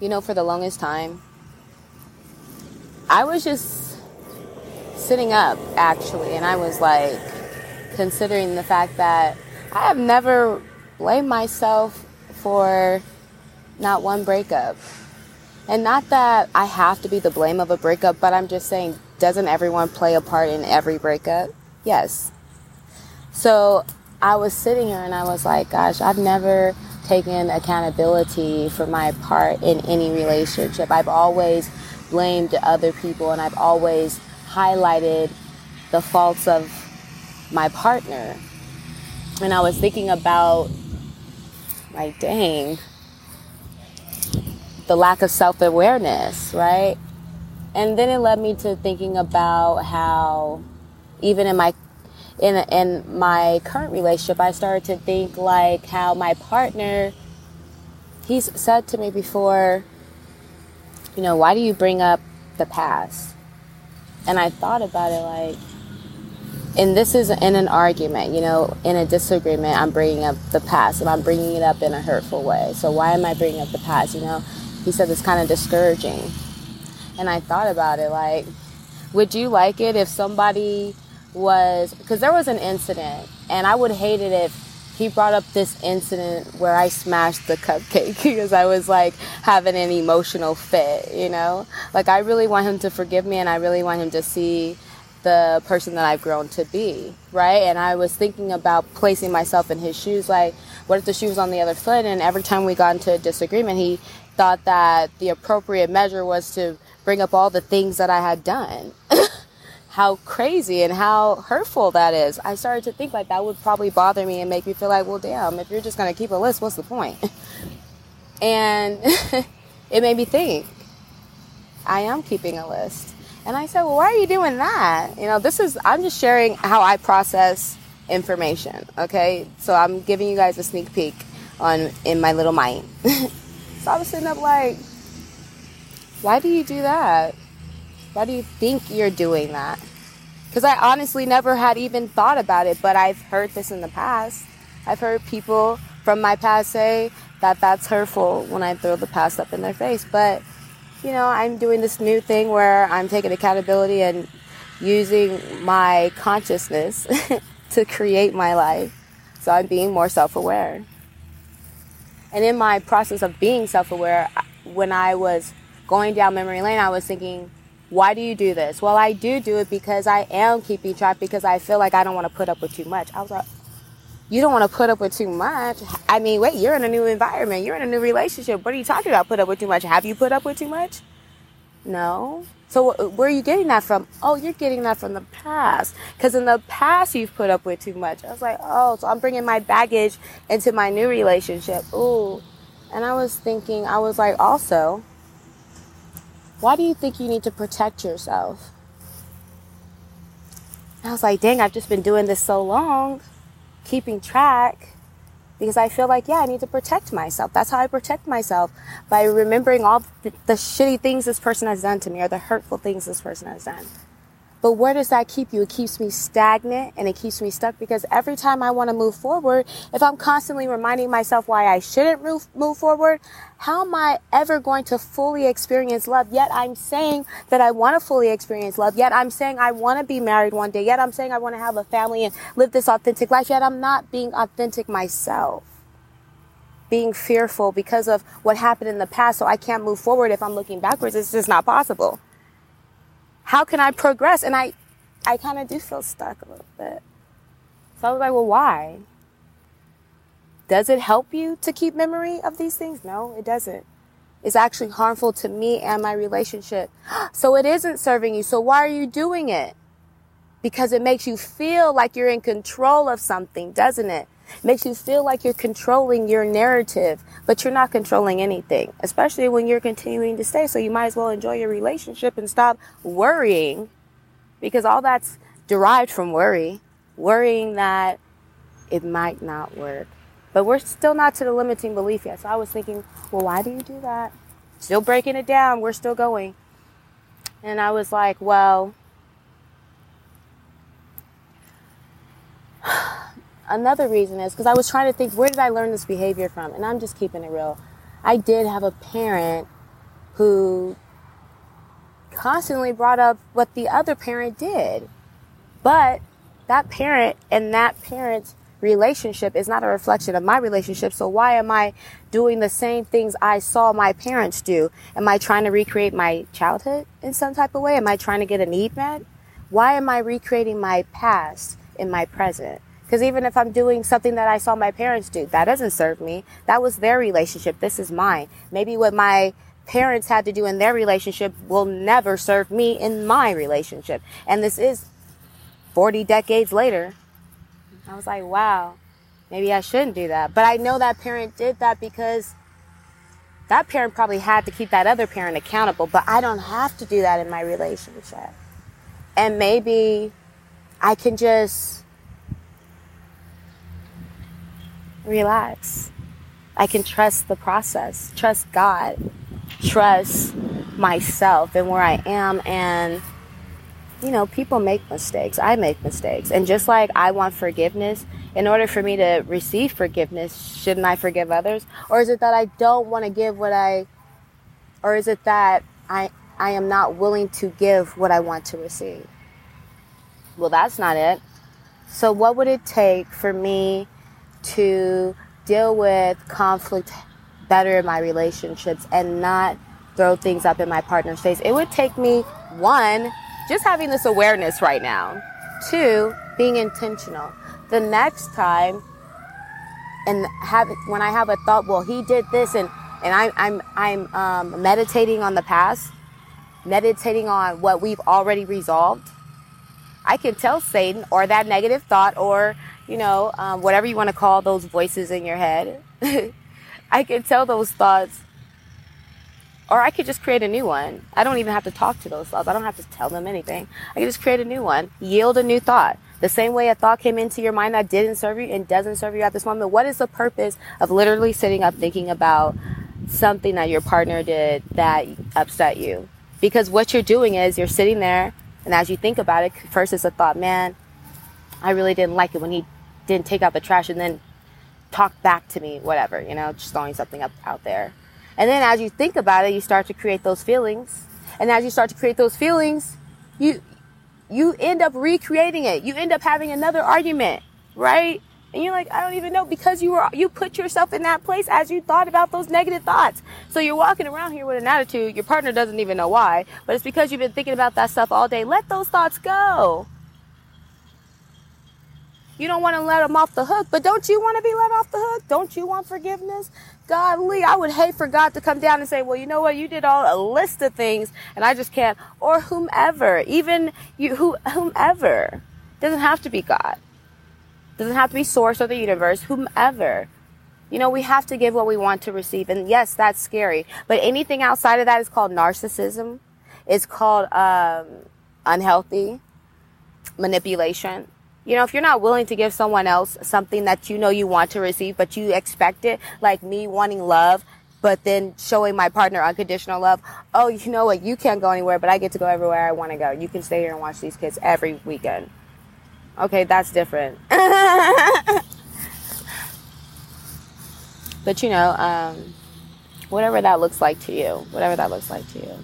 you know, for the longest time, I was just sitting up actually, and I was like considering the fact that I have never blamed myself for not one breakup. And not that I have to be the blame of a breakup, but I'm just saying, doesn't everyone play a part in every breakup? Yes. So I was sitting here and I was like, gosh, I've never taken accountability for my part in any relationship. I've always blamed other people and I've always highlighted the faults of my partner. And I was thinking about, like, dang, the lack of self awareness, right? And then it led me to thinking about how, even in my in in my current relationship, I started to think like how my partner, he's said to me before, you know, why do you bring up the past? And I thought about it like, and this is in an argument, you know, in a disagreement, I'm bringing up the past and I'm bringing it up in a hurtful way. So why am I bringing up the past, you know? he said it's kind of discouraging. And I thought about it like, would you like it if somebody was, because there was an incident, and I would hate it if he brought up this incident where I smashed the cupcake because I was like having an emotional fit, you know? Like, I really want him to forgive me and I really want him to see the person that I've grown to be, right? And I was thinking about placing myself in his shoes. Like, what if the shoe was on the other foot? And every time we got into a disagreement, he thought that the appropriate measure was to bring up all the things that I had done. How crazy and how hurtful that is. I started to think like that would probably bother me and make me feel like, well, damn, if you're just going to keep a list, what's the point? and it made me think, I am keeping a list. And I said, well, why are you doing that? You know, this is, I'm just sharing how I process information. Okay. So I'm giving you guys a sneak peek on in my little mind. So I was sitting up like, why do you do that? Why do you think you're doing that? Because I honestly never had even thought about it, but I've heard this in the past. I've heard people from my past say that that's hurtful when I throw the past up in their face. But, you know, I'm doing this new thing where I'm taking accountability and using my consciousness to create my life. So I'm being more self aware. And in my process of being self aware, when I was going down memory lane, I was thinking, why do you do this? Well, I do do it because I am keeping track because I feel like I don't want to put up with too much. I was like, you don't want to put up with too much. I mean, wait, you're in a new environment. You're in a new relationship. What are you talking about? Put up with too much? Have you put up with too much? No. So where are you getting that from? Oh, you're getting that from the past. Because in the past, you've put up with too much. I was like, oh, so I'm bringing my baggage into my new relationship. Ooh. And I was thinking, I was like, also, why do you think you need to protect yourself? I was like, dang, I've just been doing this so long, keeping track because I feel like, yeah, I need to protect myself. That's how I protect myself by remembering all the, the, shitty things this person has done to me or the hurtful things this person has done. But where does that keep you? It keeps me stagnant and it keeps me stuck because every time I want to move forward, if I'm constantly reminding myself why I shouldn't move, move forward, how am I ever going to fully experience love? Yet I'm saying that I want to fully experience love. Yet I'm saying I want to be married one day. Yet I'm saying I want to have a family and live this authentic life. Yet I'm not being authentic myself. Being fearful because of what happened in the past. So I can't move forward if I'm looking backwards. It's just not possible how can I progress? And I, I kind of do feel stuck a little bit. So I was like, well, why? Does it help you to keep memory of these things? No, it doesn't. It's actually harmful to me and my relationship. So it isn't serving you. So why are you doing it? Because it makes you feel like you're in control of something, doesn't it? Makes you feel like you're controlling your narrative, but you're not controlling anything, especially when you're continuing to stay. So you might as well enjoy your relationship and stop worrying because all that's derived from worry, worrying that it might not work. But we're still not to the limiting belief yet. So I was thinking, well, why do you do that? Still breaking it down. We're still going. And I was like, well, another reason is because I was trying to think, where did I learn this behavior from? And I'm just keeping it real. I did have a parent who constantly brought up what the other parent did. But that parent and that parent's relationship is not a reflection of my relationship. So why am I doing the same things I saw my parents do? Am I trying to recreate my childhood in some type of way? Am I trying to get a need met? Why am I recreating my past in my present? Because even if I'm doing something that I saw my parents do, that doesn't serve me. That was their relationship. This is mine. Maybe what my parents had to do in their relationship will never serve me in my relationship. And this is 40 decades later. I was like, wow, maybe I shouldn't do that. But I know that parent did that because that parent probably had to keep that other parent accountable, but I don't have to do that in my relationship. And maybe I can just relax. I can trust the process, trust God, trust myself and where I am and you know, people make mistakes. I make mistakes. And just like I want forgiveness, in order for me to receive forgiveness, shouldn't I forgive others? Or is it that I don't want to give what I, or is it that I, I am not willing to give what I want to receive? Well, that's not it. So, what would it take for me to deal with conflict better in my relationships and not throw things up in my partner's face? It would take me, one, just having this awareness right now. Two, being intentional. The next time, and have when I have a thought, well, he did this, and and I, I'm I'm um, meditating on the past, meditating on what we've already resolved. I can tell Satan or that negative thought or you know um, whatever you want to call those voices in your head. I can tell those thoughts or I could just create a new one. I don't even have to talk to those thoughts. I don't have to tell them anything. I can just create a new one, yield a new thought. The same way a thought came into your mind that didn't serve you and doesn't serve you at this moment. What is the purpose of literally sitting up thinking about something that your partner did that upset you? Because what you're doing is you're sitting there and as you think about it, first it's a thought, man, I really didn't like it when he didn't take out the trash and then talk back to me, whatever, you know, just throwing something up out there. And then as you think about it, you start to create those feelings. And as you start to create those feelings, you, you end up recreating it. You end up having another argument, right? And you're like, I don't even know because you were, you put yourself in that place as you thought about those negative thoughts. So you're walking around here with an attitude. Your partner doesn't even know why, but it's because you've been thinking about that stuff all day. Let those thoughts go. You don't want to let them off the hook, but don't you want to be let off the hook? Don't you want forgiveness? Godly, I would hate for God to come down and say, well, you know what? You did all a list of things and I just can't. Or whomever, even you, who, whomever. Doesn't have to be God. Doesn't have to be source or the universe, whomever. You know, we have to give what we want to receive. And yes, that's scary. But anything outside of that is called narcissism. It's called, um, unhealthy manipulation. You know, if you're not willing to give someone else something that you know you want to receive, but you expect it, like me wanting love, but then showing my partner unconditional love. Oh, you know what? You can't go anywhere, but I get to go everywhere I want to go. You can stay here and watch these kids every weekend. Okay, that's different. but you know, um, whatever that looks like to you, whatever that looks like to you.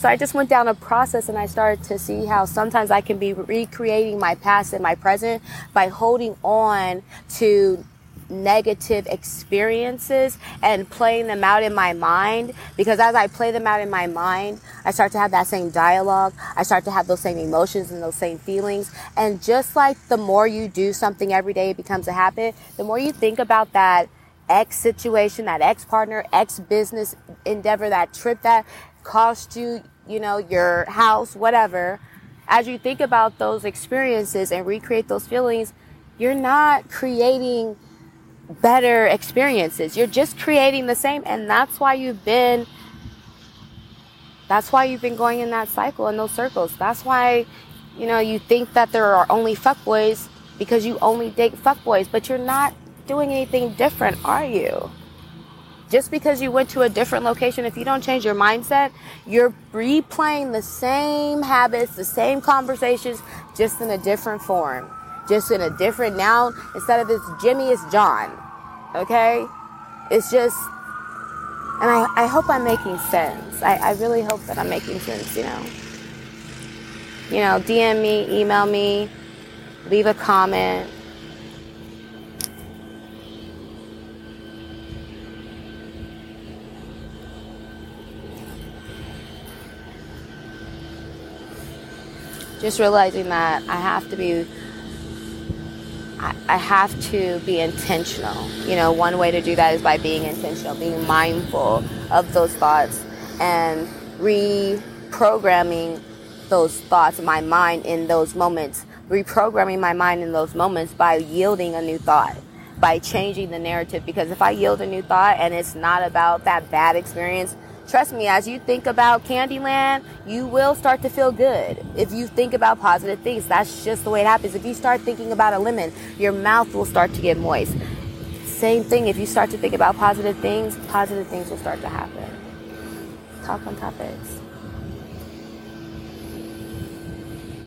So I just went down a process and I started to see how sometimes I can be recreating my past and my present by holding on to negative experiences and playing them out in my mind because as I play them out in my mind, I start to have that same dialogue. I start to have those same emotions and those same feelings. And just like the more you do something every day, it becomes a habit, the more you think about that ex situation, that ex partner, ex business endeavor, that trip that cost you, you know, your house, whatever, as you think about those experiences and recreate those feelings, you're not creating better experiences. You're just creating the same. And that's why you've been, that's why you've been going in that cycle in those circles. That's why, you know, you think that there are only fuckboys because you only date fuckboys, but you're not doing anything different, are you? Just because you went to a different location, if you don't change your mindset, you're replaying the same habits, the same conversations, just in a different form. Just in a different, now, instead of it's Jimmy, it's John. Okay? It's just, And I, I hope I'm making sense. I, I really hope that I'm making sense, you know. You know, DM me, email me, leave a comment. Just realizing that I have to be I, have to be intentional. You know, one way to do that is by being intentional, being mindful of those thoughts and reprogramming those thoughts in my mind in those moments, reprogramming my mind in those moments by yielding a new thought, by changing the narrative. Because if I yield a new thought and it's not about that bad experience, Trust me, as you think about Candyland, you will start to feel good. If you think about positive things, that's just the way it happens. If you start thinking about a lemon, your mouth will start to get moist. Same thing, if you start to think about positive things, positive things will start to happen. Talk on topics.